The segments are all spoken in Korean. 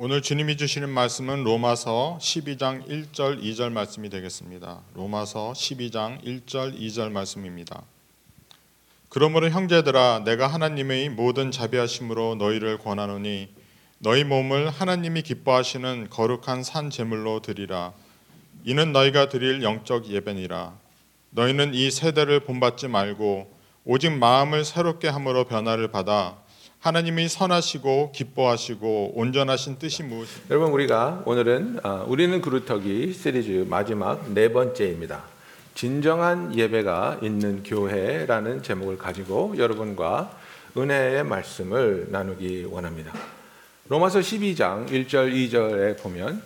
오늘 주님이 주시는 말씀은 로마서 12장 1절 2절 말씀이 되겠습니다. 로마서 12장 1절 2절 말씀입니다. 그러므로 형제들아 내가 하나님의 모든 자비하심으로 너희를 권하노니 너희 몸을 하나님이 기뻐하시는 거룩한 산 제물로 드리라 이는 너희가 드릴 영적 예배니라 너희는 이 세대를 본받지 말고 오직 마음을 새롭게 함으로 변화를 받아 하나님이 선하시고 기뻐하시고 온전하신 뜻이 무엇이 여러분 우리가 오늘은 아, 우리는 그루터기 시리즈 마지막 네 번째입니다. 진정한 예배가 있는 교회라는 제목을 가지고 여러분과 은혜의 말씀을 나누기 원합니다. 로마서 12장 1절 2절에 보면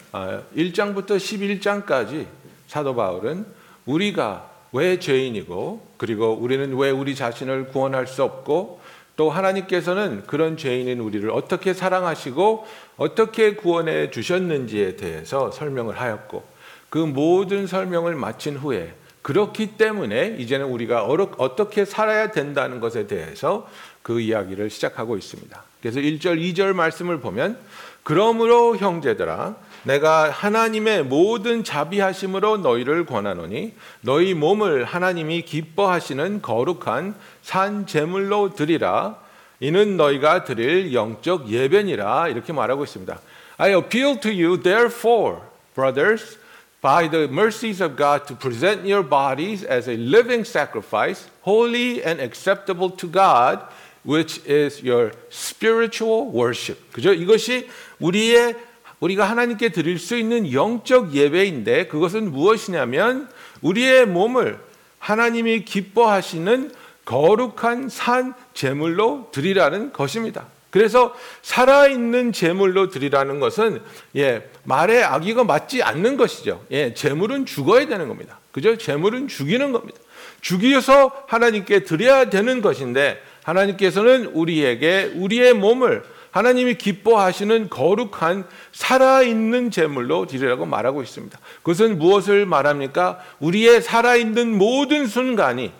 1장부터 11장까지 사도 바울은 우리가 왜 죄인이고 그리고 우리는 왜 우리 자신을 구원할 수 없고 또 하나님께서는 그런 죄인인 우리를 어떻게 사랑하시고 어떻게 구원해 주셨는지에 대해서 설명을 하였고 그 모든 설명을 마친 후에 그렇기 때문에 이제는 우리가 어떻게 살아야 된다는 것에 대해서 그 이야기를 시작하고 있습니다. 그래서 1절, 2절 말씀을 보면 그러므로 형제들아 내가 하나님의 모든 자비하심으로 너희를 권하노니 너희 몸을 하나님이 기뻐하시는 거룩한 산 제물로 드리라 이는 너희가 드릴 영적 예배니라 이렇게 말하고 있습니다. I appeal to you therefore brothers by the mercies of God to present your bodies as a living sacrifice holy and acceptable to God which is your spiritual worship. 그죠? 이것이 우리의 우리가 하나님께 드릴 수 있는 영적 예배인데 그것은 무엇이냐면 우리의 몸을 하나님이 기뻐하시는 거룩한 산 제물로 드리라는 것입니다. 그래서 살아있는 제물로 드리라는 것은 예, 말의 악의가 맞지 않는 것이죠. 예, 제물은 죽어야 되는 겁니다. 그죠? 제물은 죽이는 겁니다. 죽여서 하나님께 드려야 되는 것인데 하나님께서는 우리에게 우리의 몸을 하나님이 기뻐하시는 거룩한 살아있는 제물로 드리라고 말하고 있습니다. 그것은 무엇을 말합니까? 우리의 살아있는 모든 순간이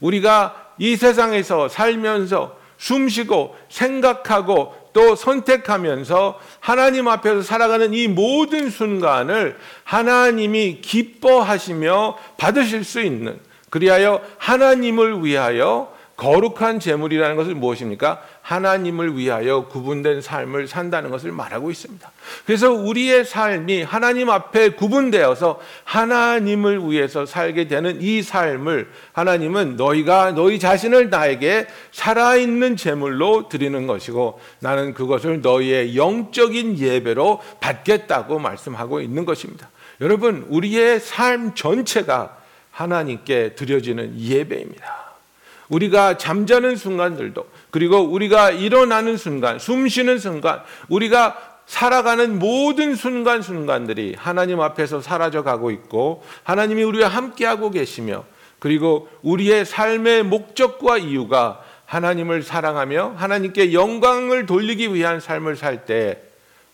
우리가 이 세상에서 살면서 숨 쉬고 생각하고 또 선택하면서 하나님 앞에서 살아가는 이 모든 순간을 하나님이 기뻐하시며 받으실 수 있는 그리하여 하나님을 위하여 거룩한 제물이라는 것은 무엇입니까? 하나님을 위하여 구분된 삶을 산다는 것을 말하고 있습니다. 그래서 우리의 삶이 하나님 앞에 구분되어서 하나님을 위해서 살게 되는 이 삶을 하나님은 너희가 너희 자신을 나에게 살아있는 제물로 드리는 것이고 나는 그것을 너희의 영적인 예배로 받겠다고 말씀하고 있는 것입니다. 여러분, 우리의 삶 전체가 하나님께 드려지는 예배입니다. 우리가 잠자는 순간들도 그리고 우리가 일어나는 순간, 숨 쉬는 순간, 우리가 살아가는 모든 순간순간들이 하나님 앞에서 사라져 가고 있고 하나님이 우리와 함께하고 계시며 그리고 우리의 삶의 목적과 이유가 하나님을 사랑하며 하나님께 영광을 돌리기 위한 삶을 살 때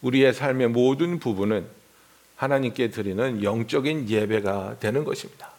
우리의 삶의 모든 부분은 하나님께 드리는 영적인 예배가 되는 것입니다.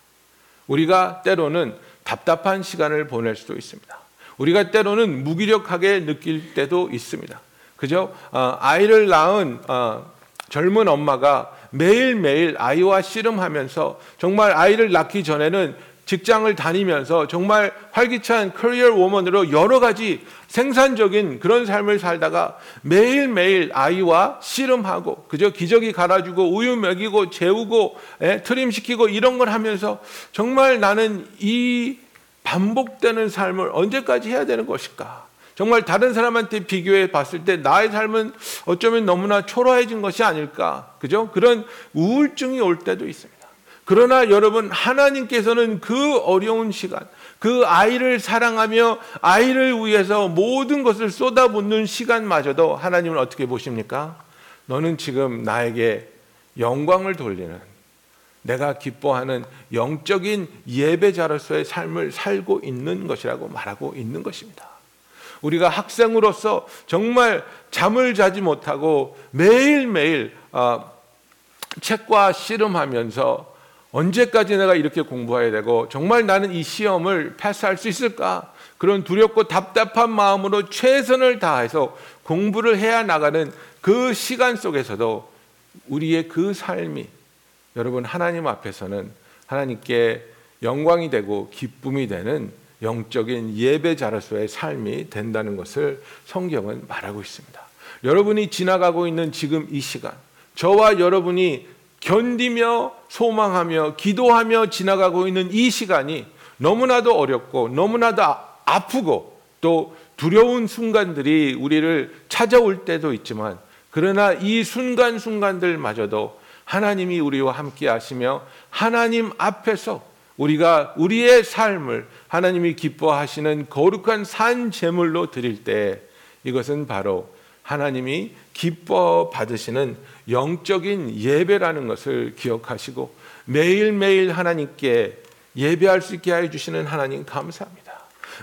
우리가 때로는 답답한 시간을 보낼 수도 있습니다. 우리가 때로는 무기력하게 느낄 때도 있습니다. 그죠? 어, 아이를 낳은 어, 젊은 엄마가 매일매일 아이와 씨름하면서 정말 아이를 낳기 전에는 직장을 다니면서 정말 활기찬 커리어 워먼으로 여러 가지 생산적인 그런 삶을 살다가 매일매일 아이와 씨름하고 그저 기저귀 갈아주고 우유 먹이고 재우고 예, 트림시키고 이런 걸 하면서 정말 나는 이 반복되는 삶을 언제까지 해야 되는 것일까? 정말 다른 사람한테 비교해 봤을 때 나의 삶은 어쩌면 너무나 초라해진 것이 아닐까? 그죠? 그런 우울증이 올 때도 있습니다. 그러나 여러분, 하나님께서는 그 어려운 시간, 그 아이를 사랑하며 아이를 위해서 모든 것을 쏟아붓는 시간마저도 하나님은 어떻게 보십니까? 너는 지금 나에게 영광을 돌리는 내가 기뻐하는 영적인 예배자로서의 삶을 살고 있는 것이라고 말하고 있는 것입니다. 우리가 학생으로서 정말 잠을 자지 못하고 매일매일 어, 책과 씨름하면서 언제까지 내가 이렇게 공부해야 되고 정말 나는 이 시험을 패스할 수 있을까? 그런 두렵고 답답한 마음으로 최선을 다해서 공부를 해야 나가는 그 시간 속에서도 우리의 그 삶이 여러분 하나님 앞에서는 하나님께 영광이 되고 기쁨이 되는 영적인 예배자로서의 삶이 된다는 것을 성경은 말하고 있습니다. 여러분이 지나가고 있는 지금 이 시간, 저와 여러분이 견디며 소망하며 기도하며 지나가고 있는 이 시간이 너무나도 어렵고 너무나도 아- 아프고 또 두려운 순간들이 우리를 찾아올 때도 있지만 그러나 이 순간순간들마저도 하나님이 우리와 함께 하시며 하나님 앞에서 우리가 우리의 삶을 하나님이 기뻐하시는 거룩한 산 제물로 드릴 때 이것은 바로 하나님이 기뻐 받으시는 영적인 예배라는 것을 기억하시고 매일매일 하나님께 예배할 수 있게 해 주시는 하나님 감사합니다.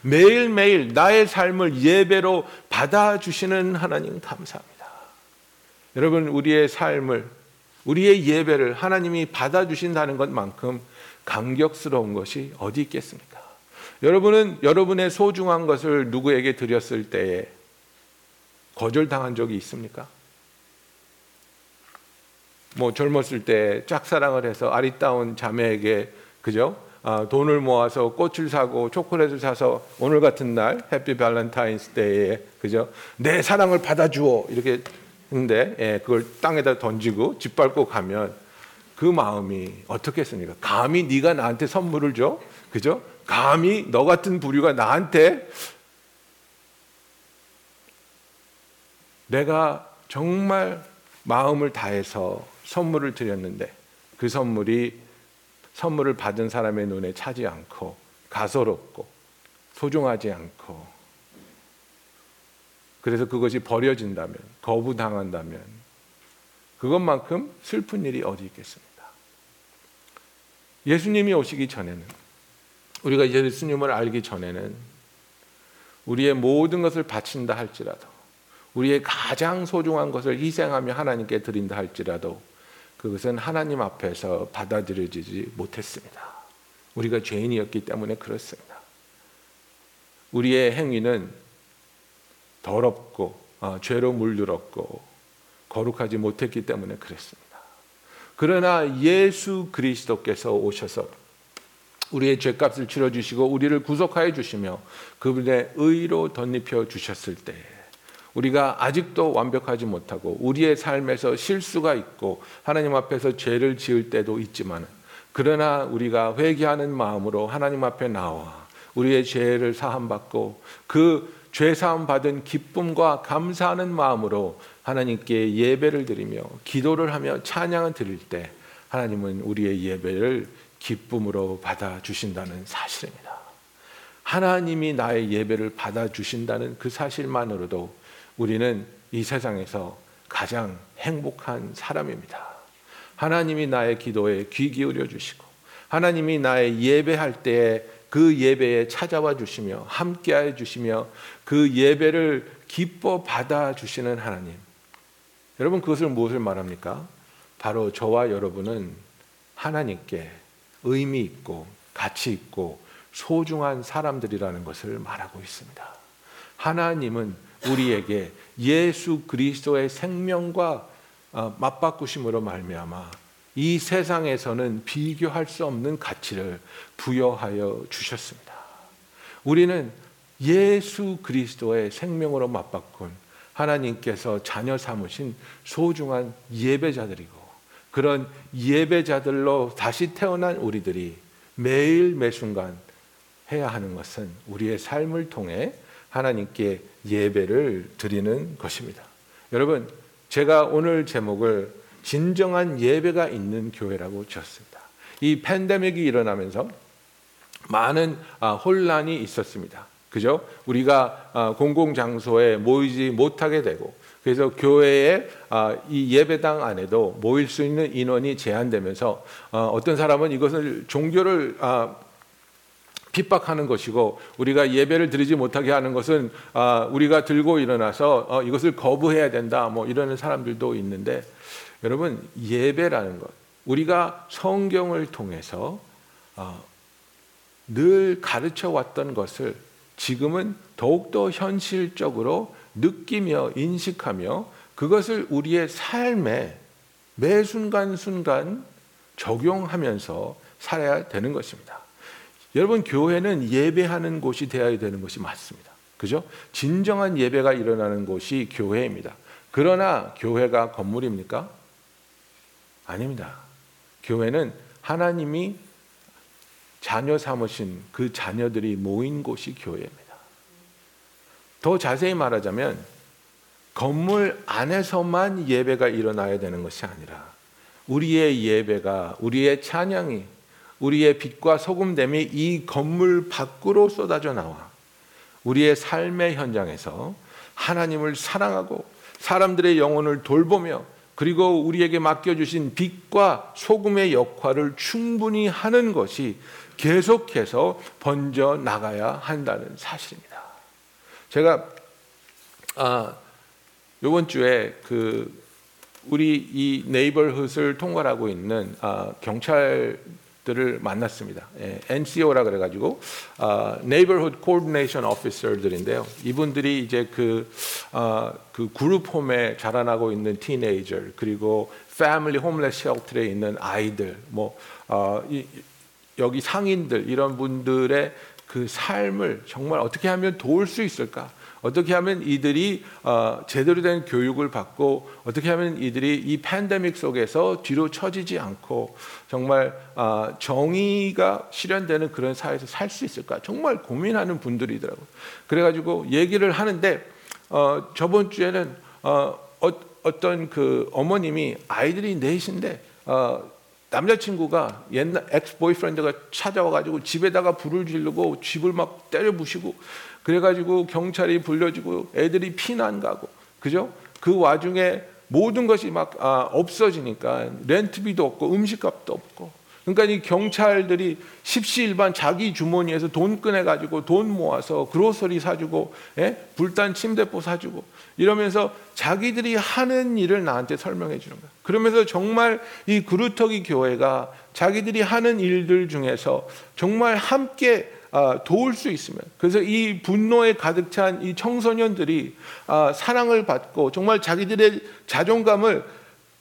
매일매일 나의 삶을 예배로 받아 주시는 하나님 감사합니다. 여러분 우리의 삶을 우리의 예배를 하나님이 받아 주신다는 것만큼 감격스러운 것이 어디 있겠습니까? 여러분은 여러분의 소중한 것을 누구에게 드렸을 때에 거절당한 적이 있습니까? 뭐 젊었을 때 짝사랑을 해서 아리따운 자매에게 그죠? 아, 돈을 모아서 꽃을 사고 초콜릿을 사서 오늘 같은 날 해피 발렌타인스 데이에 그죠? 내 사랑을 받아주어 이렇게 했는데 예, 그걸 땅에다 던지고 짓밟고 가면 그 마음이 어떻겠습니까? 감히 네가 나한테 선물을 줘? 그죠? 감히 너 같은 부류가 나한테 내가 정말 마음을 다해서 선물을 드렸는데 그 선물이 선물을 받은 사람의 눈에 차지 않고 가소롭고 소중하지 않고 그래서 그것이 버려진다면 거부당한다면 그것만큼 슬픈 일이 어디 있겠습니까? 예수님이 오시기 전에는 우리가 예수님을 알기 전에는 우리의 모든 것을 바친다 할지라도 우리의 가장 소중한 것을 희생하며 하나님께 드린다 할지라도 그것은 하나님 앞에서 받아들여지지 못했습니다. 우리가 죄인이었기 때문에 그렇습니다. 우리의 행위는 더럽고 어, 죄로 물들었고 거룩하지 못했기 때문에 그랬습니다. 그러나 예수 그리스도께서 오셔서 우리의 죄값을 치러 주시고 우리를 구속하여 주시며 그분의 의로 덧입혀 주셨을 때 우리가 아직도 완벽하지 못하고 우리의 삶에서 실수가 있고 하나님 앞에서 죄를 지을 때도 있지만 그러나 우리가 회개하는 마음으로 하나님 앞에 나와 우리의 죄를 사함 받고 그 죄 사함 받은 기쁨과 감사하는 마음으로 하나님께 예배를 드리며 기도를 하며 찬양을 드릴 때 하나님은 우리의 예배를 기쁨으로 받아 주신다는 사실입니다. 하나님이 나의 예배를 받아 주신다는 그 사실만으로도 우리는 이 세상에서 가장 행복한 사람입니다. 하나님이 나의 기도에 귀 기울여 주시고 하나님이 나의 예배할 때에 그 예배에 찾아와 주시며 함께해 주시며 그 예배를 기뻐 받아 주시는 하나님. 여러분 그것을 무엇을 말합니까? 바로 저와 여러분은 하나님께 의미 있고 가치 있고 소중한 사람들이라는 것을 말하고 있습니다. 하나님은 우리에게 예수 그리스도의 생명과 어, 맞바꾸심으로 말미암아 이 세상에서는 비교할 수 없는 가치를 부여하여 주셨습니다. 우리는 예수 그리스도의 생명으로 맞바꾼 하나님께서 자녀 삼으신 소중한 예배자들이고 그런 예배자들로 다시 태어난 우리들이 매일 매순간 해야 하는 것은 우리의 삶을 통해 하나님께 예배를 드리는 것입니다. 여러분, 제가 오늘 제목을 진정한 예배가 있는 교회라고 지었습니다. 이 팬데믹이 일어나면서 많은 아, 혼란이 있었습니다. 그죠? 우리가 아, 공공 장소에 모이지 못하게 되고 그래서 교회에 아, 이 예배당 안에도 모일 수 있는 인원이 제한되면서 어, 어떤 사람은 이것을 종교를 아, 핍박하는 것이고 우리가 예배를 드리지 못하게 하는 것은 아, 우리가 들고 일어나서 어, 이것을 거부해야 된다 뭐 이러는 사람들도 있는데 여러분 예배라는 것 우리가 성경을 통해서 어, 늘 가르쳐 왔던 것을 지금은 더욱더 현실적으로 느끼며 인식하며 그것을 우리의 삶에 매 순간순간 적용하면서 살아야 되는 것입니다. 여러분 교회는 예배하는 곳이 되어야 되는 것이 맞습니다. 그죠? 진정한 예배가 일어나는 곳이 교회입니다. 그러나 교회가 건물입니까? 아닙니다. 교회는 하나님이 자녀 삼으신 그 자녀들이 모인 곳이 교회입니다. 더 자세히 말하자면 건물 안에서만 예배가 일어나야 되는 것이 아니라 우리의 예배가 우리의 찬양이 우리의 빛과 소금됨이 이 건물 밖으로 쏟아져 나와 우리의 삶의 현장에서 하나님을 사랑하고 사람들의 영혼을 돌보며 그리고 우리에게 맡겨주신 빛과 소금의 역할을 충분히 하는 것이 계속해서 번져 나가야 한다는 사실입니다. 제가 아, 이번 주에 그 우리 이 네이버훗을 통과하고 있는 아, 경찰 들을 만났습니다. 예, NCO라 그래가지고 아, Neighborhood Coordination Officer들인데요. 이분들이 이제 그, 아, 그 그룹 홈에 자라나고 있는 티네이저 그리고 패밀리 홈레스 쉘터에 있는 아이들 뭐 아, 이, 여기 상인들 이런 분들의 그 삶을 정말 어떻게 하면 도울 수 있을까? 어떻게 하면 이들이 어, 제대로 된 교육을 받고 어떻게 하면 이들이 이 팬데믹 속에서 뒤로 처지지 않고 정말 어, 정의가 실현되는 그런 사회에서 살 수 있을까 정말 고민하는 분들이더라고요. 그래가지고 얘기를 하는데 어, 저번 주에는 어, 어떤 그 어머님이 아이들이 넷인데 어, 남자친구가 옛날 ex-boyfriend가 찾아와가지고 집에다가 불을 지르고 집을 막 때려 부시고 그래가지고 경찰이 불려지고 애들이 피난 가고 그죠? 그 와중에 모든 것이 막 아, 없어지니까 렌트비도 없고 음식값도 없고 그러니까 이 경찰들이 십시일반 자기 주머니에서 돈 꺼내 가지고 돈 모아서 그로서리 사주고 예? 불단 침대포 사주고 이러면서 자기들이 하는 일을 나한테 설명해 주는 거야. 그러면서 정말 이 그루터기 교회가 자기들이 하는 일들 중에서 정말 함께 아, 도울 수 있으면 그래서 이 분노에 가득 찬 이 청소년들이 아, 사랑을 받고 정말 자기들의 자존감을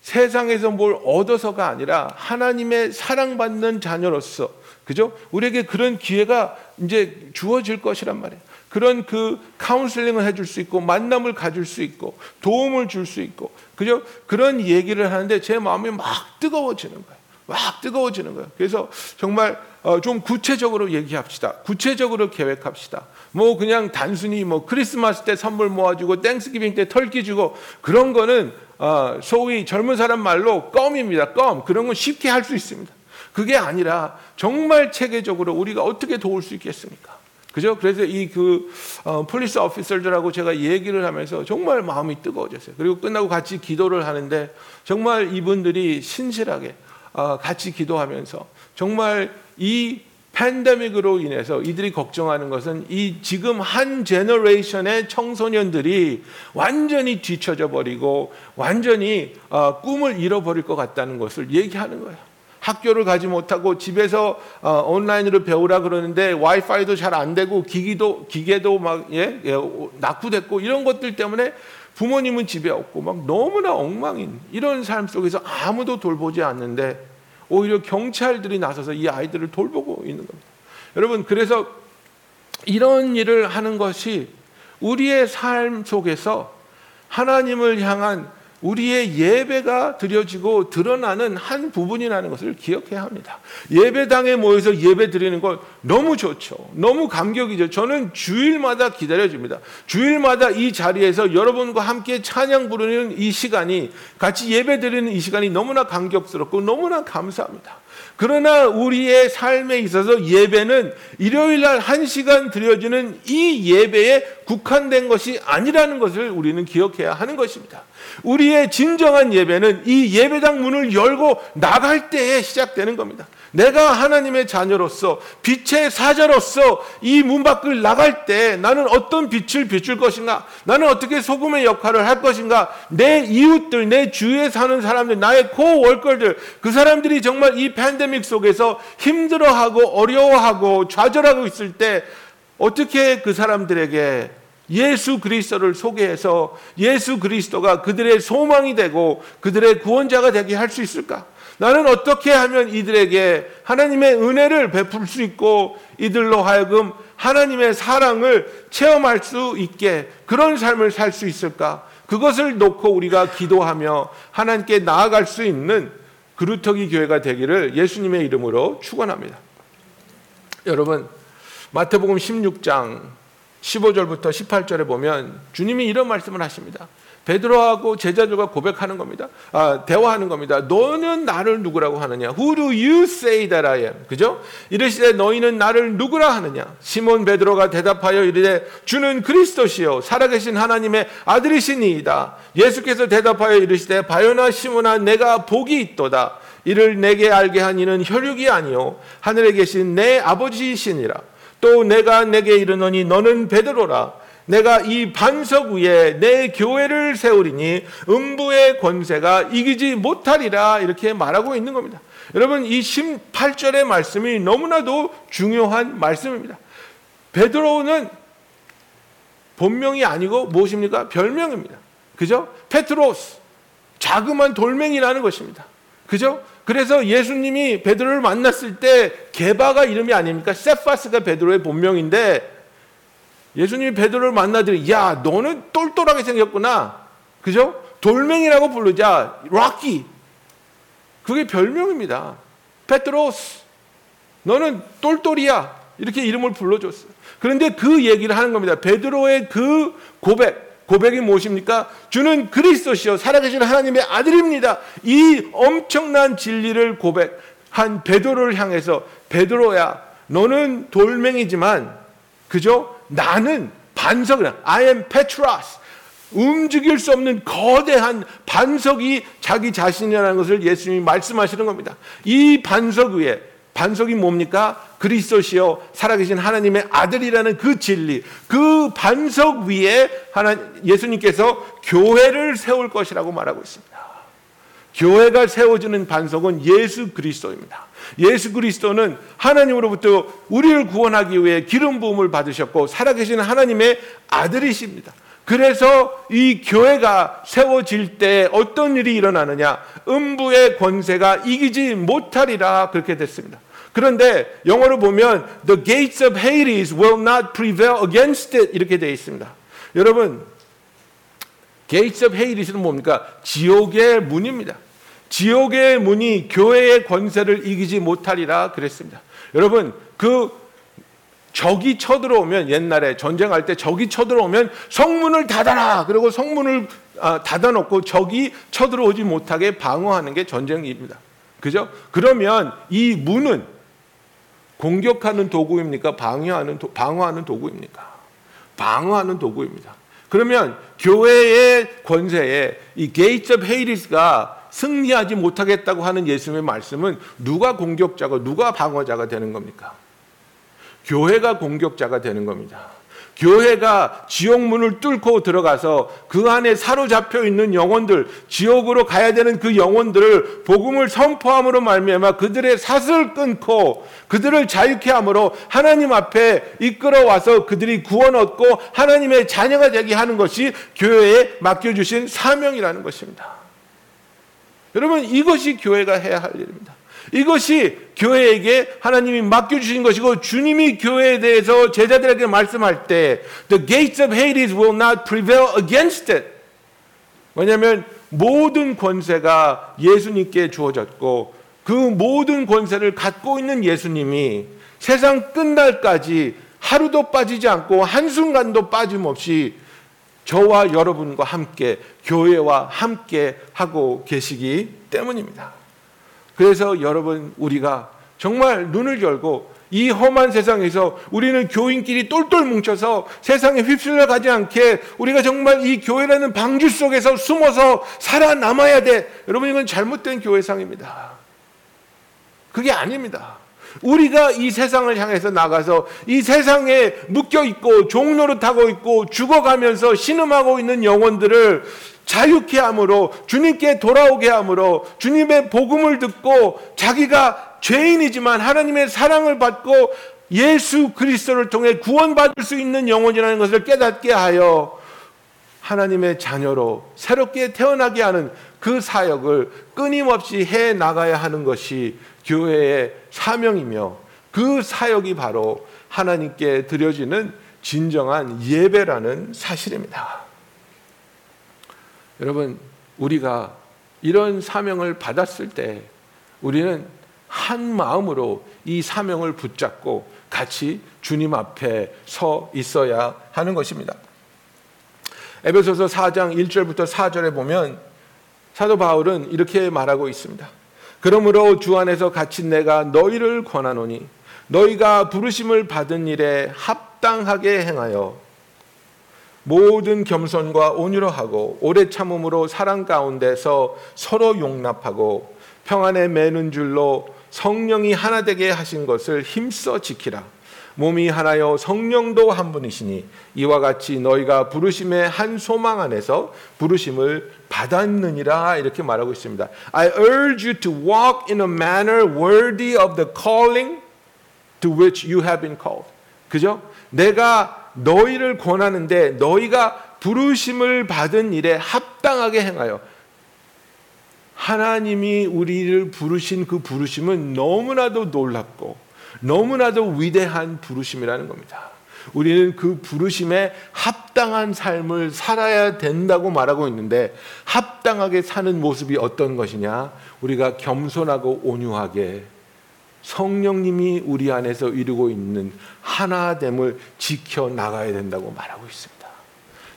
세상에서 뭘 얻어서가 아니라 하나님의 사랑받는 자녀로서 그죠? 우리에게 그런 기회가 이제 주어질 것이란 말이에요. 그런 그 카운슬링을 해줄 수 있고 만남을 가질 수 있고 도움을 줄 수 있고 그죠? 그런 얘기를 하는데 제 마음이 막 뜨거워지는 거예요. 막 뜨거워지는 거예요. 그래서 정말 어, 좀 구체적으로 얘기합시다. 구체적으로 계획합시다. 뭐 그냥 단순히 뭐 크리스마스 때 선물 모아주고 Thanksgiving 때 털기 주고 그런 거는 어, 소위 젊은 사람 말로 껌입니다. 껌 그런 건 쉽게 할 수 있습니다. 그게 아니라 정말 체계적으로 우리가 어떻게 도울 수 있겠습니까? 그죠? 그래서 이그 어, police officer들하고 제가 얘기를 하면서 정말 마음이 뜨거워졌어요. 그리고 끝나고 같이 기도를 하는데 정말 이분들이 신실하게 어, 같이 기도하면서 정말 이 팬데믹으로 인해서 이들이 걱정하는 것은 이 지금 한 generation의 청소년들이 완전히 뒤처져 버리고 완전히 어, 꿈을 잃어버릴 것 같다는 것을 얘기하는 거예요. 학교를 가지 못하고 집에서 어, 온라인으로 배우라 그러는데 와이파이도 잘 안 되고 기기도 기계도 막 예, 예, 낙후됐고 이런 것들 때문에 부모님은 집에 없고 막 너무나 엉망인 이런 삶 속에서 아무도 돌보지 않는데 오히려 경찰들이 나서서 이 아이들을 돌보고 있는 겁니다. 여러분, 그래서 이런 일을 하는 것이 우리의 삶 속에서 하나님을 향한 우리의 예배가 드려지고 드러나는 한 부분이라는 것을 기억해야 합니다. 예배당에 모여서 예배 드리는 건 너무 좋죠. 너무 감격이죠. 저는 주일마다 기다려집니다. 주일마다 이 자리에서 여러분과 함께 찬양 부르는 이 시간이 같이 예배 드리는 이 시간이 너무나 감격스럽고 너무나 감사합니다. 그러나 우리의 삶에 있어서 예배는 일요일 날한 시간 드려지는 이 예배에 국한된 것이 아니라는 것을 우리는 기억해야 하는 것입니다. 우리의 진정한 예배는 이 예배당 문을 열고 나갈 때에 시작되는 겁니다. 내가 하나님의 자녀로서 빛의 사자로서 이 문 밖을 나갈 때 나는 어떤 빛을 비출 것인가? 나는 어떻게 소금의 역할을 할 것인가? 내 이웃들, 내 주위에 사는 사람들, 나의 코월걸들, 그 사람들이 정말 이 팬데믹 속에서 힘들어하고 어려워하고 좌절하고 있을 때 어떻게 그 사람들에게 예수 그리스도를 소개해서 예수 그리스도가 그들의 소망이 되고 그들의 구원자가 되게 할 수 있을까? 나는 어떻게 하면 이들에게 하나님의 은혜를 베풀 수 있고 이들로 하여금 하나님의 사랑을 체험할 수 있게 그런 삶을 살 수 있을까? 그것을 놓고 우리가 기도하며 하나님께 나아갈 수 있는 그루터기 교회가 되기를 예수님의 이름으로 축원합니다. 여러분 마태복음 16장 15절부터 18절에 보면 주님이 이런 말씀을 하십니다. 베드로하고 제자들과 고백하는 겁니다. 아, 대화하는 겁니다. 너는 나를 누구라고 하느냐? Who do you say that I am? 그죠? 이르시되 너희는 나를 누구라 하느냐? 시몬 베드로가 대답하여 이르되 주는 그리스도시요 살아계신 하나님의 아들이시니이다. 예수께서 대답하여 이르시되 바요나 시몬아 내가 복이 있도다. 이를 내게 알게 한 이는 혈육이 아니요 하늘에 계신 내 아버지이시니라. 또 내가 내게 이르노니 너는 베드로라. 내가 이 반석 위에 내 교회를 세우리니 음부의 권세가 이기지 못하리라 이렇게 말하고 있는 겁니다. 여러분 이 18절의 말씀이 너무나도 중요한 말씀입니다. 베드로는 본명이 아니고 무엇입니까? 별명입니다. 그죠? 페트로스 자그만 돌멩이라는 것입니다. 그죠? 그래서 예수님이 베드로를 만났을 때 게바가 이름이 아닙니까? 세파스가 베드로의 본명인데 예수님이 베드로를 만나더니 야 너는 똘똘하게 생겼구나. 그죠? 돌멩이라고 부르자. Rocky. 그게 별명입니다. 페트로스. 너는 똘똘이야. 이렇게 이름을 불러줬어요. 그런데 그 얘기를 하는 겁니다. 베드로의 그 고백. 고백이 무엇입니까? 주는 그리스도시요 살아계신 하나님의 아들입니다. 이 엄청난 진리를 고백한 베드로를 향해서 베드로야 너는 돌멩이지만 그죠? 나는 반석이라. I am Petros. 움직일 수 없는 거대한 반석이 자기 자신이라는 것을 예수님이 말씀하시는 겁니다. 이 반석 위에 반석이 뭡니까? 그리스도시요 살아계신 하나님의 아들이라는 그 진리, 그 반석 위에 하나 예수님께서 교회를 세울 것이라고 말하고 있습니다. 교회가 세워지는 반석은 예수 그리스도입니다. 예수 그리스도는 하나님으로부터 우리를 구원하기 위해 기름 부음을 받으셨고 살아계신 하나님의 아들이십니다. 그래서 이 교회가 세워질 때 어떤 일이 일어나느냐? 음부의 권세가 이기지 못하리라 그렇게 됐습니다. 그런데 영어로 보면 the gates of Hades will not prevail against it 이렇게 되어 있습니다. 여러분 gates of Hades는 뭡니까? 지옥의 문입니다. 지옥의 문이 교회의 권세를 이기지 못하리라 그랬습니다. 여러분 그 적이 쳐들어오면 옛날에 전쟁할 때 적이 쳐들어오면 성문을 닫아라. 그리고 성문을 아, 닫아놓고 적이 쳐들어오지 못하게 방어하는 게 전쟁입니다. 그죠? 그러면 이 문은 공격하는 도구입니까? 방어하는 도, 방어하는 도구입니까? 방어하는 도구입니다. 그러면 교회의 권세에 이 게이츠 헤이리스가 승리하지 못하겠다고 하는 예수님의 말씀은 누가 공격자고 누가 방어자가 되는 겁니까? 교회가 공격자가 되는 겁니다. 교회가 지옥문을 뚫고 들어가서 그 안에 사로잡혀 있는 영혼들, 지옥으로 가야 되는 그 영혼들을 복음을 선포함으로 말미암아 그들의 사슬 끊고 그들을 자유케 함으로 하나님 앞에 이끌어 와서 그들이 구원 얻고 하나님의 자녀가 되게 하는 것이 교회에 맡겨 주신 사명이라는 것입니다. 여러분 이것이 교회가 해야 할 일입니다. 이것이 교회에게 하나님이 맡겨주신 것이고 주님이 교회에 대해서 제자들에게 말씀할 때 The gates of Hades will not prevail against it. 왜냐하면 모든 권세가 예수님께 주어졌고 그 모든 권세를 갖고 있는 예수님이 세상 끝날까지 하루도 빠지지 않고 한순간도 빠짐없이 저와 여러분과 함께 교회와 함께 하고 계시기 때문입니다. 그래서 여러분 우리가 정말 눈을 열고 이 험한 세상에서 우리는 교인끼리 똘똘 뭉쳐서 세상에 휩쓸려 가지 않게 우리가 정말 이 교회라는 방주 속에서 숨어서 살아남아야 돼. 여러분 이건 잘못된 교회상입니다. 그게 아닙니다. 우리가 이 세상을 향해서 나가서 이 세상에 묶여 있고 종노릇하고 있고 죽어가면서 신음하고 있는 영혼들을 자유케 함으로 주님께 돌아오게 함으로 주님의 복음을 듣고 자기가 죄인이지만 하나님의 사랑을 받고 예수 그리스도를 통해 구원받을 수 있는 영혼이라는 것을 깨닫게 하여 하나님의 자녀로 새롭게 태어나게 하는 그 사역을 끊임없이 해 나가야 하는 것이 교회의 사명이며 그 사역이 바로 하나님께 드려지는 진정한 예배라는 사실입니다. 여러분, 우리가 이런 사명을 받았을 때 우리는 한 마음으로 이 사명을 붙잡고 같이 주님 앞에 서 있어야 하는 것입니다. 에베소서 4장 1절부터 4절에 보면 사도 바울은 이렇게 말하고 있습니다. 그러므로 주 안에서 갇힌 내가 너희를 권하노니 너희가 부르심을 받은 일에 합당하게 행하여 모든 겸손과 온유로 하고 오래 참음으로 사랑 가운데서 서로 용납하고 평안에 매는 줄로 성령이 하나 되게 하신 것을 힘써 지키라. 몸이 하나요 성령도 한 분이시니 이와 같이 너희가 부르심의 한 소망 안에서 부르심을 받았느니라 이렇게 말하고 있습니다. I urge you to walk in a manner worthy of the calling to which you have been called. 그죠? 내가 너희를 권하는데 너희가 부르심을 받은 일에 합당하게 행하여 하나님이 우리를 부르신 그 부르심은 너무나도 놀랍고 너무나도 위대한 부르심이라는 겁니다. 우리는 그 부르심에 합당한 삶을 살아야 된다고 말하고 있는데 합당하게 사는 모습이 어떤 것이냐? 우리가 겸손하고 온유하게 성령님이 우리 안에서 이루고 있는 하나됨을 지켜 나가야 된다고 말하고 있습니다.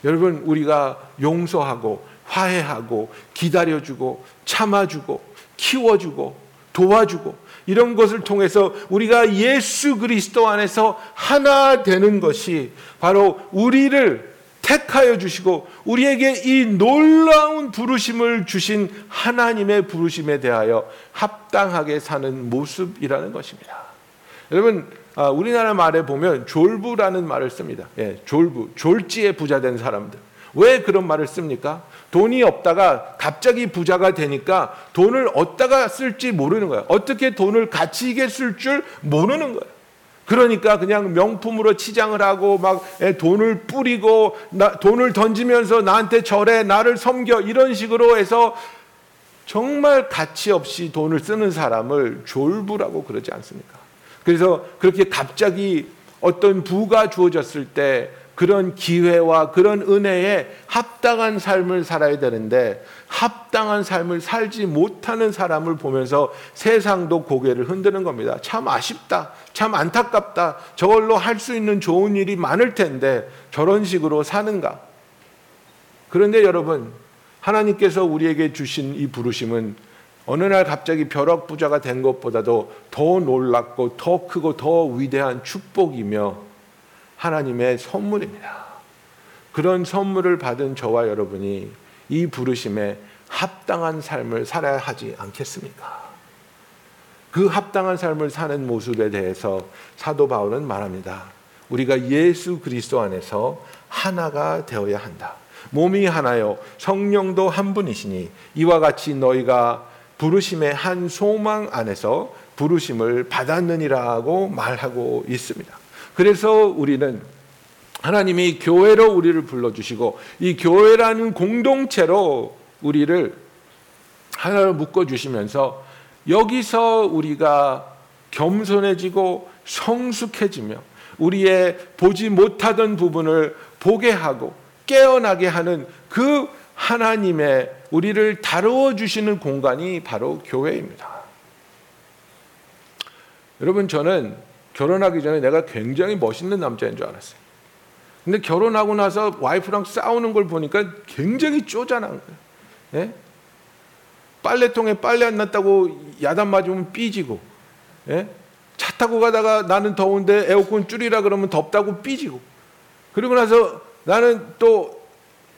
여러분 우리가 용서하고 화해하고 기다려주고 참아주고 키워주고 도와주고 이런 것을 통해서 우리가 예수 그리스도 안에서 하나 되는 것이 바로 우리를 택하여 주시고 우리에게 이 놀라운 부르심을 주신 하나님의 부르심에 대하여 합당하게 사는 모습이라는 것입니다. 여러분 아, 우리나라 말에 보면 졸부라는 말을 씁니다. 예, 졸부, 졸지에 부자 된 사람들. 왜 그런 말을 씁니까? 돈이 없다가 갑자기 부자가 되니까 돈을 어디다가 쓸지 모르는 거예요. 어떻게 돈을 가치 있게 쓸 줄 모르는 거예요. 그러니까 그냥 명품으로 치장을 하고 막 돈을 뿌리고 나, 돈을 던지면서 나한테 절해 나를 섬겨 이런 식으로 해서 정말 가치 없이 돈을 쓰는 사람을 졸부라고 그러지 않습니까? 그래서 그렇게 갑자기 어떤 부가 주어졌을 때 그런 기회와 그런 은혜에 합당한 삶을 살아야 되는데 합당한 삶을 살지 못하는 사람을 보면서 세상도 고개를 흔드는 겁니다. 참 아쉽다. 참 안타깝다. 저걸로 할 수 있는 좋은 일이 많을 텐데 저런 식으로 사는가? 그런데 여러분, 하나님께서 우리에게 주신 이 부르심은 어느 날 갑자기 벼락 부자가 된 것보다도 더 놀랍고 더 크고 더 위대한 축복이며 하나님의 선물입니다. 그런 선물을 받은 저와 여러분이 이 부르심에 합당한 삶을 살아야 하지 않겠습니까? 그 합당한 삶을 사는 모습에 대해서 사도 바울은 말합니다. 우리가 예수 그리스도 안에서 하나가 되어야 한다. 몸이 하나요, 성령도 한 분이시니 이와 같이 너희가 부르심의 한 소망 안에서 부르심을 받았느니라고 말하고 있습니다. 그래서 우리는 하나님이 교회로 우리를 불러주시고 이 교회라는 공동체로 우리를 하나로 묶어주시면서 여기서 우리가 겸손해지고 성숙해지며 우리의 보지 못하던 부분을 보게 하고 깨어나게 하는 그 하나님의 우리를 다루어 주시는 공간이 바로 교회입니다. 여러분 저는 결혼하기 전에 내가 굉장히 멋있는 남자인 줄 알았어요. 근데 결혼하고 나서 와이프랑 싸우는 걸 보니까 굉장히 쪼잔한 거예요. 예? 빨래통에 빨래 안 났다고 야단 맞으면 삐지고, 예? 차 타고 가다가 나는 더운데 에어컨 줄이라 그러면 덥다고 삐지고, 그리고 나서 나는 또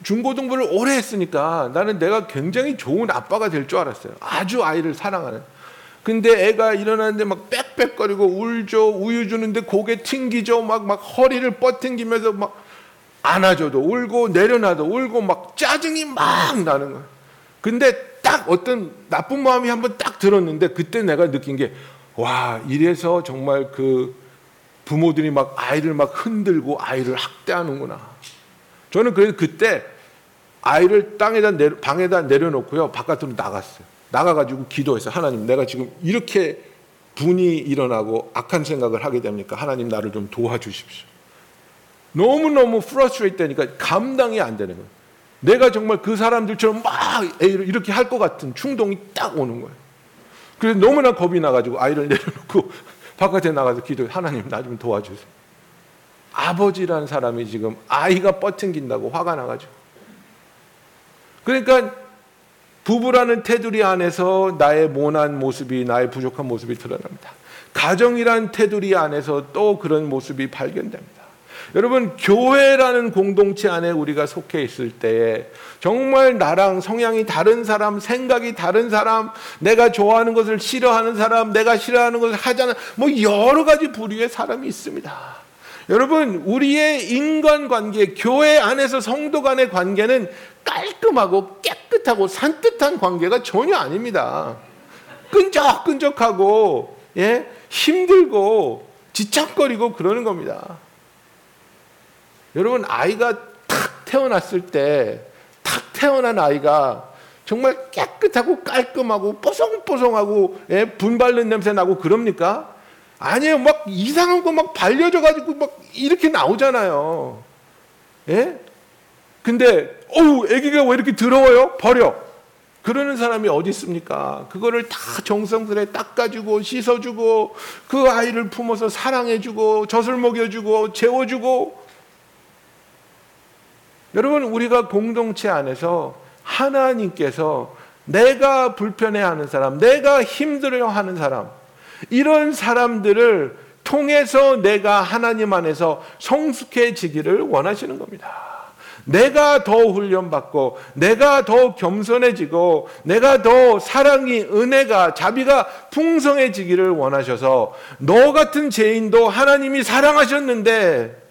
중고등부를 오래 했으니까 나는 내가 굉장히 좋은 아빠가 될 줄 알았어요. 아주 아이를 사랑하는. 근데 애가 일어나는데 막 빽빽거리고 울죠. 우유 주는데 고개 튕기죠. 막, 막 허리를 뻗팅기면서 막 안아줘도 울고 내려놔도 울고 막 짜증이 막 나는 거예요. 근데 딱 어떤 나쁜 마음이 한번 딱 들었는데 그때 내가 느낀 게 와, 이래서 정말 그 부모들이 막 아이를 막 흔들고 아이를 학대하는구나. 저는 그래서 그때 아이를 땅에다 내려, 방에다 내려놓고요. 바깥으로 나갔어요. 나가가지고 기도했어요. 하나님, 내가 지금 이렇게 분이 일어나고 악한 생각을 하게 됩니까? 하나님 나를 좀 도와주십시오. 너무너무 frustrate 되니까 감당이 안 되는 거예요. 내가 정말 그 사람들처럼 막 이렇게 할 것 같은 충동이 딱 오는 거예요. 그래서 너무나 겁이 나가지고 아이를 내려놓고 바깥에 나가서 기도해. 하나님 나 좀 도와주세요. 아버지라는 사람이 지금 아이가 뻗팅긴다고 화가 나가지고. 그러니까 부부라는 테두리 안에서 나의 모난 모습이 나의 부족한 모습이 드러납니다. 가정이란 테두리 안에서 또 그런 모습이 발견됩니다. 여러분 교회라는 공동체 안에 우리가 속해 있을 때에 정말 나랑 성향이 다른 사람, 생각이 다른 사람, 내가 좋아하는 것을 싫어하는 사람, 내가 싫어하는 것을 하자는 뭐 여러 가지 부류의 사람이 있습니다. 여러분 우리의 인간 관계, 교회 안에서 성도 간의 관계는 깔끔하고 깨끗하고 산뜻한 관계가 전혀 아닙니다. 끈적끈적하고 예 힘들고 지착거리고 그러는 겁니다. 여러분 아이가 탁 태어났을 때 탁 태어난 아이가 정말 깨끗하고 깔끔하고 뽀송뽀송하고 예, 분 밟는 냄새 나고 그럽니까? 아니에요. 막 이상한 거 막 발려져 가지고 막 이렇게 나오잖아요. 예? 근데 어우 아기가 왜 이렇게 더러워요? 버려. 그러는 사람이 어디 있습니까? 그거를 다 정성스레 닦아주고 씻어주고 그 아이를 품어서 사랑해주고 젖을 먹여주고 재워주고 여러분 우리가 공동체 안에서 하나님께서 내가 불편해하는 사람, 내가 힘들어하는 사람 이런 사람들을 통해서 내가 하나님 안에서 성숙해지기를 원하시는 겁니다. 내가 더 훈련받고, 내가 더 겸손해지고, 내가 더 사랑이, 은혜가, 자비가 풍성해지기를 원하셔서, 너 같은 죄인도 하나님이 사랑하셨는데,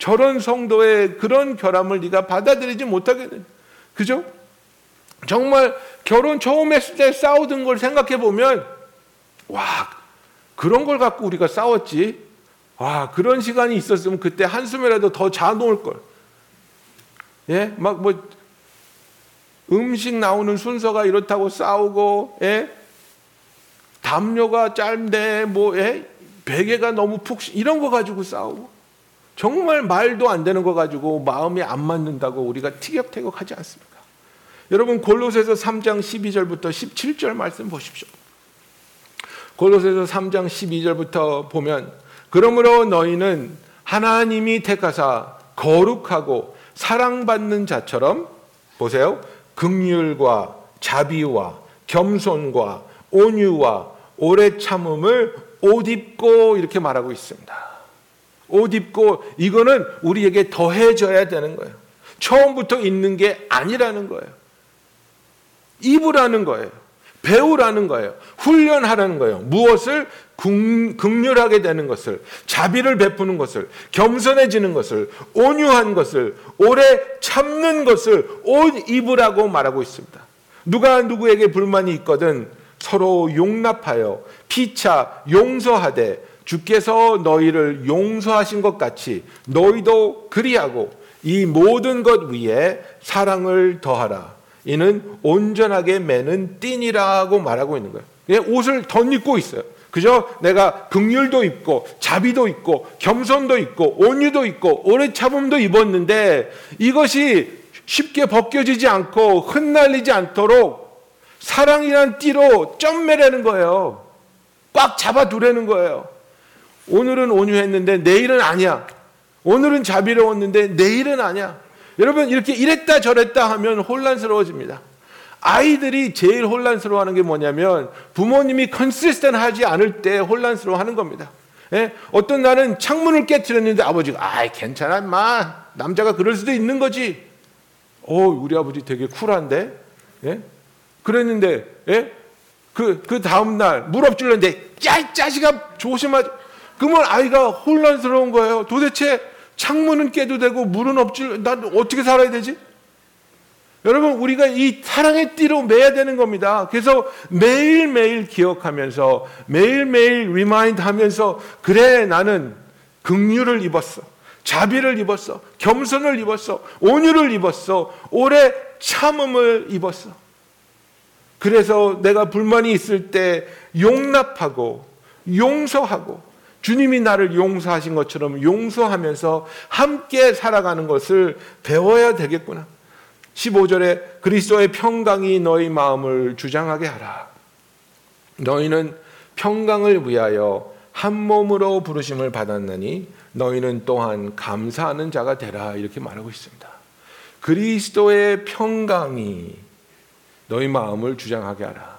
저런 성도의 그런 결함을 네가 받아들이지 못하게 돼. 그죠? 정말 결혼 처음 했을 때 싸우던 걸 생각해 보면, 와, 그런 걸 갖고 우리가 싸웠지. 와, 그런 시간이 있었으면 그때 한숨이라도 더 자놓을 걸. 예, 막 뭐 음식 나오는 순서가 이렇다고 싸우고, 예, 담요가 짧대, 뭐, 예, 베개가 너무 푹 이런 거 가지고 싸우고, 정말 말도 안 되는 거 가지고 마음이 안 맞는다고 우리가 티격태격하지 않습니까? 여러분 골로새서 3장 12절부터 17절 말씀 보십시오. 골로새서 3장 12절부터 보면 그러므로 너희는 하나님이 택하사 거룩하고 사랑받는 자처럼 보세요. 긍휼과 자비와 겸손과 온유와 오래 참음을 옷 입고 이렇게 말하고 있습니다. 옷 입고 이거는 우리에게 더해져야 되는 거예요. 처음부터 있는 게 아니라는 거예요. 입으라는 거예요. 배우라는 거예요. 훈련하라는 거예요. 무엇을 극률하게 되는 것을, 자비를 베푸는 것을, 겸손해지는 것을, 온유한 것을, 오래 참는 것을 옷 입으라고 말하고 있습니다. 누가 누구에게 불만이 있거든 서로 용납하여 피차 용서하되 주께서 너희를 용서하신 것 같이 너희도 그리하고 이 모든 것 위에 사랑을 더하라. 이는 온전하게 매는 띠니라고 말하고 있는 거예요. 옷을 덧입고 있어요. 그죠? 내가 극률도 있고 자비도 있고 겸손도 있고 온유도 있고 오래 참음도 입었는데 이것이 쉽게 벗겨지지 않고 흩날리지 않도록 사랑이란 띠로 점매라는 거예요. 꽉 잡아두라는 거예요. 오늘은 온유했는데 내일은 아니야. 오늘은 자비로웠는데 내일은 아니야. 여러분 이렇게 이랬다 저랬다 하면 혼란스러워집니다. 아이들이 제일 혼란스러워하는 게 뭐냐면 부모님이 consistent 하지 않을 때 혼란스러워하는 겁니다. 예? 어떤 날은 창문을 깨뜨렸는데 아버지가 아이 괜찮아 마 남자가 그럴 수도 있는 거지. 어 우리 아버지 되게 쿨한데, 예? 그랬는데, 예? 그, 그 다음 날 물 엎질렀는데, 야, 이 자식아, 조심하자. 그러면 아이가 혼란스러운 거예요. 도대체 창문은 깨도 되고, 물은 엎질, 난 어떻게 살아야 되지? 여러분, 우리가 이 사랑의 띠로 매야 되는 겁니다. 그래서 매일매일 기억하면서, 매일매일 remind 하면서, 그래, 나는 긍휼을 입었어. 자비를 입었어. 겸손을 입었어. 온유를 입었어. 오래 참음을 입었어. 그래서 내가 불만이 있을 때 용납하고 용서하고 주님이 나를 용서하신 것처럼 용서하면서 함께 살아가는 것을 배워야 되겠구나. 15절에 그리스도의 평강이 너희 마음을 주장하게 하라. 너희는 평강을 위하여 한 몸으로 부르심을 받았나니 너희는 또한 감사하는 자가 되라 이렇게 말하고 있습니다. 그리스도의 평강이 너희 마음을 주장하게 하라.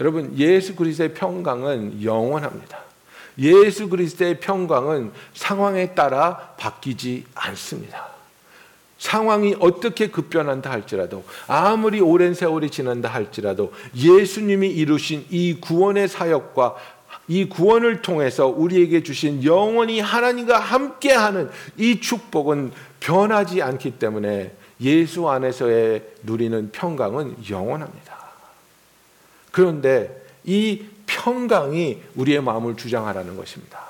여러분, 예수 그리스도의 평강은 영원합니다. 예수 그리스도의 평강은 상황에 따라 바뀌지 않습니다. 상황이 어떻게 급변한다 할지라도 아무리 오랜 세월이 지난다 할지라도 예수님이 이루신 이 구원의 사역과 이 구원을 통해서 우리에게 주신 영원히 하나님과 함께하는 이 축복은 변하지 않기 때문에 예수 안에서의 누리는 평강은 영원합니다. 그런데 이 평강이 우리의 마음을 주장하라는 것입니다.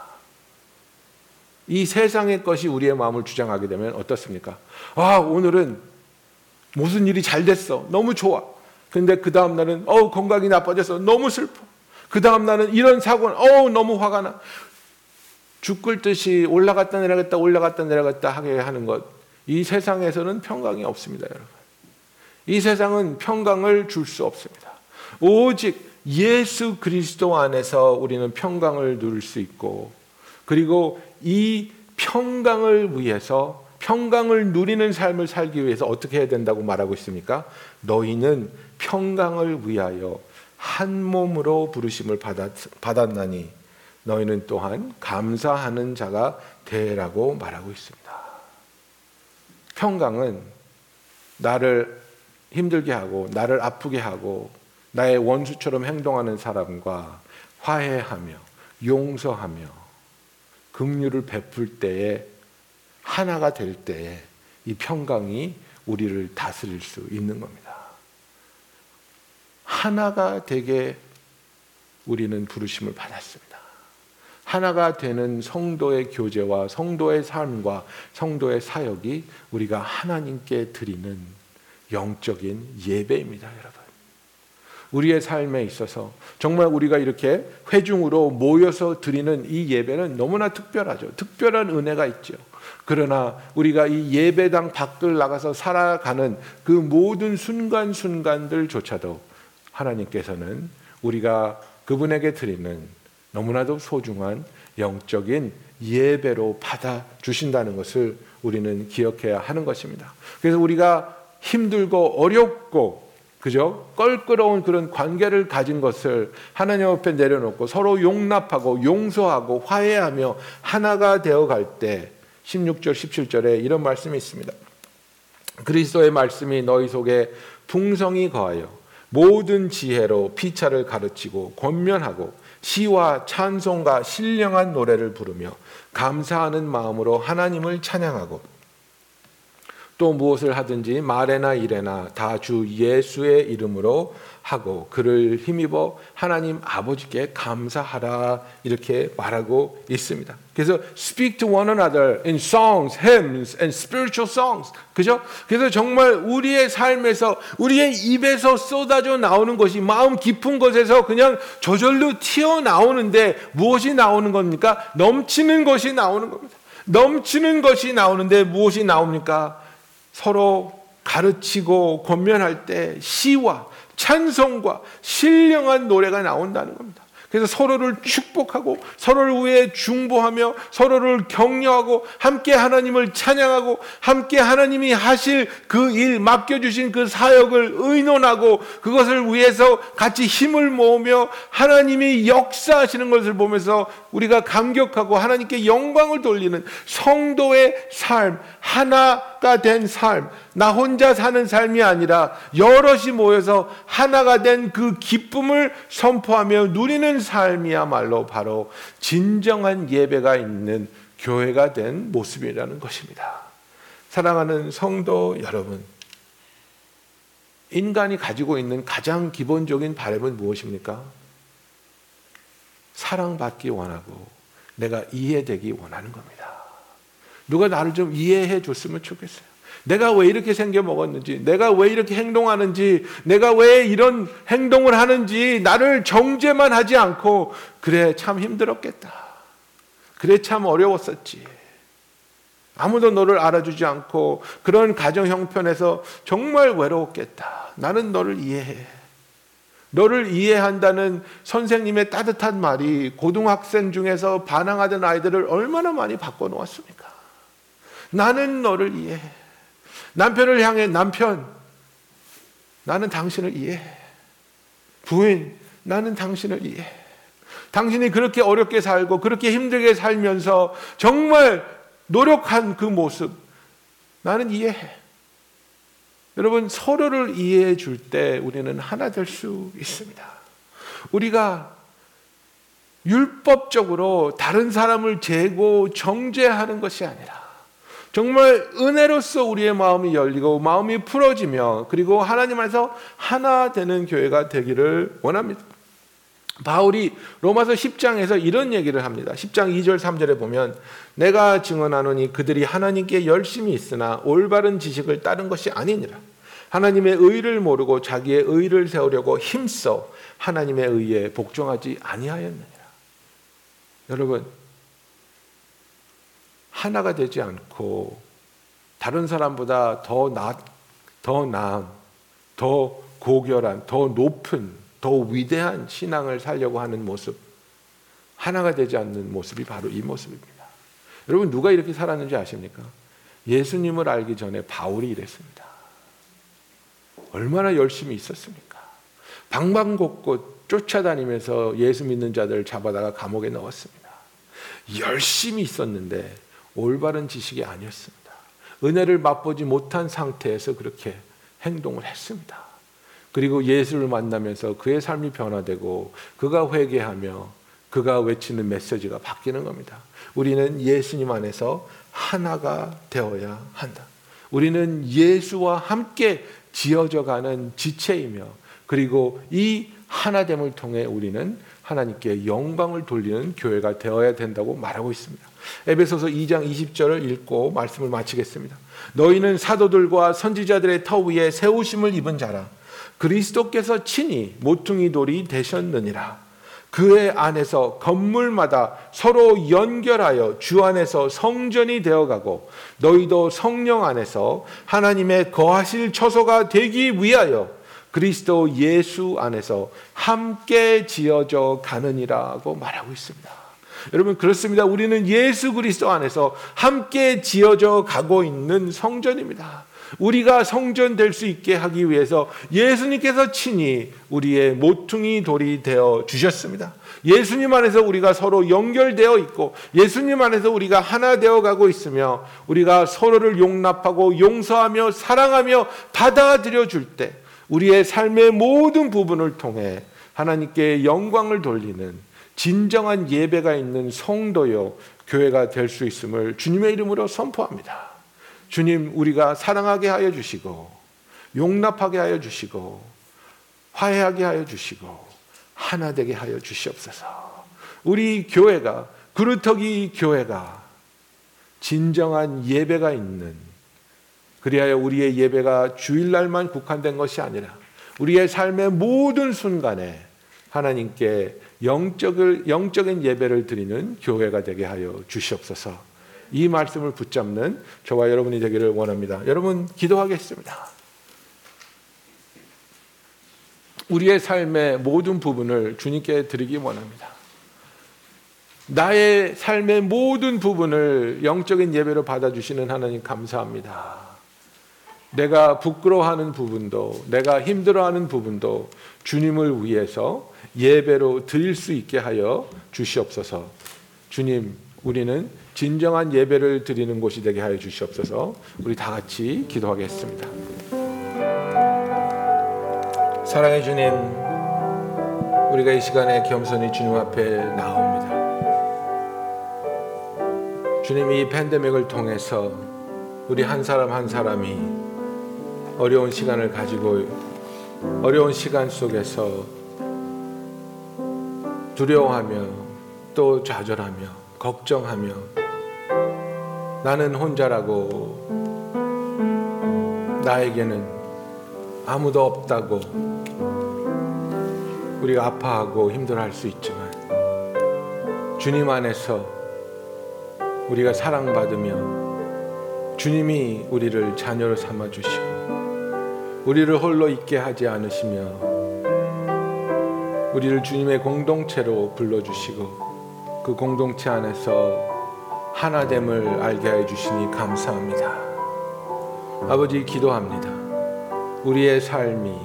이 세상의 것이 우리의 마음을 주장하게 되면 어떻습니까? 아, 오늘은 무슨 일이 잘 됐어. 너무 좋아. 근데 그 다음 날은 어 건강이 나빠져서 너무 슬퍼. 그 다음 날은 이런 사고는 어 너무 화가 나. 죽을 듯이 올라갔다 내려갔다 올라갔다 내려갔다 하게 하는 것. 이 세상에서는 평강이 없습니다, 여러분. 이 세상은 평강을 줄 수 없습니다. 오직 예수 그리스도 안에서 우리는 평강을 누릴 수 있고, 그리고 이 평강을 위해서 평강을 누리는 삶을 살기 위해서 어떻게 해야 된다고 말하고 있습니까? 너희는 평강을 위하여 한 몸으로 부르심을 받았, 받았나니 너희는 또한 감사하는 자가 되라고 말하고 있습니다. 평강은 나를 힘들게 하고 나를 아프게 하고 나의 원수처럼 행동하는 사람과 화해하며 용서하며 긍휼을 베풀 때에 하나가 될 때에 이 평강이 우리를 다스릴 수 있는 겁니다. 하나가 되게 우리는 부르심을 받았습니다. 하나가 되는 성도의 교제와 성도의 삶과 성도의 사역이 우리가 하나님께 드리는 영적인 예배입니다, 여러분. 우리의 삶에 있어서 정말 우리가 이렇게 회중으로 모여서 드리는 이 예배는 너무나 특별하죠. 특별한 은혜가 있죠. 그러나 우리가 이 예배당 밖을 나가서 살아가는 그 모든 순간순간들조차도 하나님께서는 우리가 그분에게 드리는 너무나도 소중한 영적인 예배로 받아 주신다는 것을 우리는 기억해야 하는 것입니다. 그래서 우리가 힘들고 어렵고 그죠? 껄끄러운 그런 관계를 가진 것을 하나님 앞에 내려놓고 서로 용납하고 용서하고 화해하며 하나가 되어 갈 때 16절 17절에 이런 말씀이 있습니다. 그리스도의 말씀이 너희 속에 풍성히 거하여 모든 지혜로 피차를 가르치고 권면하고 시와 찬송과 신령한 노래를 부르며 감사하는 마음으로 하나님을 찬양하고 또 무엇을 하든지 말에나 일에나 다 주 예수의 이름으로 하고 그를 힘입어 하나님 아버지께 감사하라 이렇게 말하고 있습니다. 그래서 speak to one another in songs, hymns and spiritual songs. 그죠? 그래서 정말 우리의 삶에서 우리의 입에서 쏟아져 나오는 것이 마음 깊은 곳에서 그냥 저절로 튀어 나오는데 무엇이 나오는 겁니까? 넘치는 것이 나오는 겁니다. 넘치는 것이 나오는데 무엇이 나옵니까? 서로 가르치고 권면할 때 시와 찬송과 신령한 노래가 나온다는 겁니다. 그래서 서로를 축복하고 서로를 위해 중보하며 서로를 격려하고 함께 하나님을 찬양하고 함께 하나님이 하실 그 일 맡겨주신 그 사역을 의논하고 그것을 위해서 같이 힘을 모으며 하나님이 역사하시는 것을 보면서 우리가 감격하고 하나님께 영광을 돌리는 성도의 삶, 하나 가 된 삶, 나 혼자 사는 삶이 아니라 여럿이 모여서 하나가 된 그 기쁨을 선포하며 누리는 삶이야말로 바로 진정한 예배가 있는 교회가 된 모습이라는 것입니다. 사랑하는 성도 여러분, 인간이 가지고 있는 가장 기본적인 바람은 무엇입니까? 사랑받기 원하고 내가 이해되기 원하는 겁니다. 누가 나를 좀 이해해 줬으면 좋겠어요. 내가 왜 이렇게 생겨 먹었는지, 내가 왜 이렇게 행동하는지, 내가 왜 이런 행동을 하는지 나를 정죄만 하지 않고 그래 참 힘들었겠다. 그래 참 어려웠었지. 아무도 너를 알아주지 않고 그런 가정 형편에서 정말 외로웠겠다. 나는 너를 이해해. 너를 이해한다는 선생님의 따뜻한 말이 고등학생 중에서 반항하던 아이들을 얼마나 많이 바꿔놓았습니까? 나는 너를 이해해. 남편을 향해 남편, 나는 당신을 이해해. 부인, 나는 당신을 이해해. 당신이 그렇게 어렵게 살고 그렇게 힘들게 살면서 정말 노력한 그 모습, 나는 이해해. 여러분, 서로를 이해해 줄 때 우리는 하나 될 수 있습니다. 우리가 율법적으로 다른 사람을 재고 정죄하는 것이 아니라 정말 은혜로서 우리의 마음이 열리고 마음이 풀어지며 그리고 하나님 안에서 하나 되는 교회가 되기를 원합니다. 바울이 로마서 10장에서 이런 얘기를 합니다. 10장 2절 3절에 보면 내가 증언하노니 그들이 하나님께 열심히 있으나 올바른 지식을 따른 것이 아니니라. 하나님의 의를 모르고 자기의 의를 세우려고 힘써 하나님의 의에 복종하지 아니하였느니라. 여러분 하나가 되지 않고 다른 사람보다 더 나, 더 나은, 더 고결한, 더 높은, 더 위대한 신앙을 살려고 하는 모습, 하나가 되지 않는 모습이 바로 이 모습입니다. 여러분 누가 이렇게 살았는지 아십니까? 예수님을 알기 전에 바울이 이랬습니다. 얼마나 열심히 있었습니까? 방방곡곡 쫓아다니면서 예수 믿는 자들을 잡아다가 감옥에 넣었습니다. 열심히 있었는데 올바른 지식이 아니었습니다. 은혜를 맛보지 못한 상태에서 그렇게 행동을 했습니다. 그리고 예수를 만나면서 그의 삶이 변화되고 그가 회개하며 그가 외치는 메시지가 바뀌는 겁니다. 우리는 예수님 안에서 하나가 되어야 한다. 우리는 예수와 함께 지어져 가는 지체이며 그리고 이 하나됨을 통해 우리는 하나님께 영광을 돌리는 교회가 되어야 된다고 말하고 있습니다. 에베소서 2장 20절을 읽고 말씀을 마치겠습니다. 너희는 사도들과 선지자들의 터 위에 세우심을 입은 자라. 그리스도께서 친히 모퉁이 돌이 되셨느니라. 그의 안에서 건물마다 서로 연결하여 주 안에서 성전이 되어가고 너희도 성령 안에서 하나님의 거하실 처소가 되기 위하여 그리스도 예수 안에서 함께 지어져 가느니라고 말하고 있습니다. 여러분 그렇습니다. 우리는 예수 그리스도 안에서 함께 지어져 가고 있는 성전입니다. 우리가 성전 될 수 있게 하기 위해서 예수님께서 친히 우리의 모퉁이 돌이 되어 주셨습니다. 예수님 안에서 우리가 서로 연결되어 있고 예수님 안에서 우리가 하나 되어 가고 있으며 우리가 서로를 용납하고 용서하며 사랑하며 받아들여 줄 때 우리의 삶의 모든 부분을 통해 하나님께 영광을 돌리는 진정한 예배가 있는 성도요 교회가 될 수 있음을 주님의 이름으로 선포합니다. 주님 우리가 사랑하게 하여 주시고 용납하게 하여 주시고 화해하게 하여 주시고 하나 되게 하여 주시옵소서. 우리 교회가 그루터기 교회가 진정한 예배가 있는 그리하여 우리의 예배가 주일날만 국한된 것이 아니라 우리의 삶의 모든 순간에 하나님께 영적을 영적인 예배를 드리는 교회가 되게 하여 주시옵소서. 이 말씀을 붙잡는 저와 여러분이 되기를 원합니다. 여러분 기도하겠습니다. 우리의 삶의 모든 부분을 주님께 드리기 원합니다. 나의 삶의 모든 부분을 영적인 예배로 받아주시는 하나님 감사합니다. 내가 부끄러워하는 부분도, 내가 힘들어하는 부분도 주님을 위해서 예배로 드릴 수 있게 하여 주시옵소서. 주님, 우리는 진정한 예배를 드리는 곳이 되게 하여 주시옵소서. 우리 다 같이 기도하겠습니다. 사랑해 주님, 우리가 이 시간에 겸손히 주님 앞에 나옵니다. 주님 이 팬데믹을 통해서 우리 한 사람 한 사람이 어려운 시간을 가지고 어려운 시간 속에서 두려워하며 또 좌절하며 걱정하며 나는 혼자라고 나에게는 아무도 없다고 우리가 아파하고 힘들어할 수 있지만 주님 안에서 우리가 사랑받으며 주님이 우리를 자녀로 삼아 주시고 우리를 홀로 있게 하지 않으시며 우리를 주님의 공동체로 불러 주시고 그 공동체 안에서 하나됨을 알게 해 주시니 감사합니다. 아버지 기도합니다. 우리의 삶이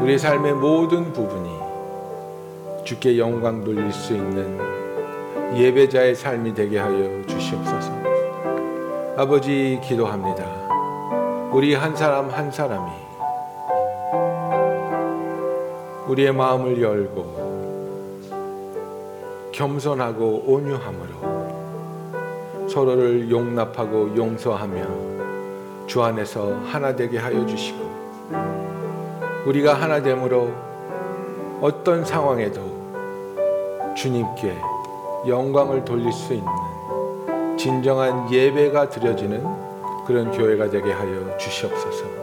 우리의 삶의 모든 부분이 주께 영광 돌릴 수 있는 예배자의 삶이 되게 하여 주시옵소서. 아버지 기도합니다. 우리 한 사람 한 사람이 우리의 마음을 열고 겸손하고 온유함으로 서로를 용납하고 용서하며 주 안에서 하나 되게 하여 주시고 우리가 하나됨으로 어떤 상황에도 주님께 영광을 돌릴 수 있는 진정한 예배가 드려지는 그런 교회가 되게 하여 주시옵소서.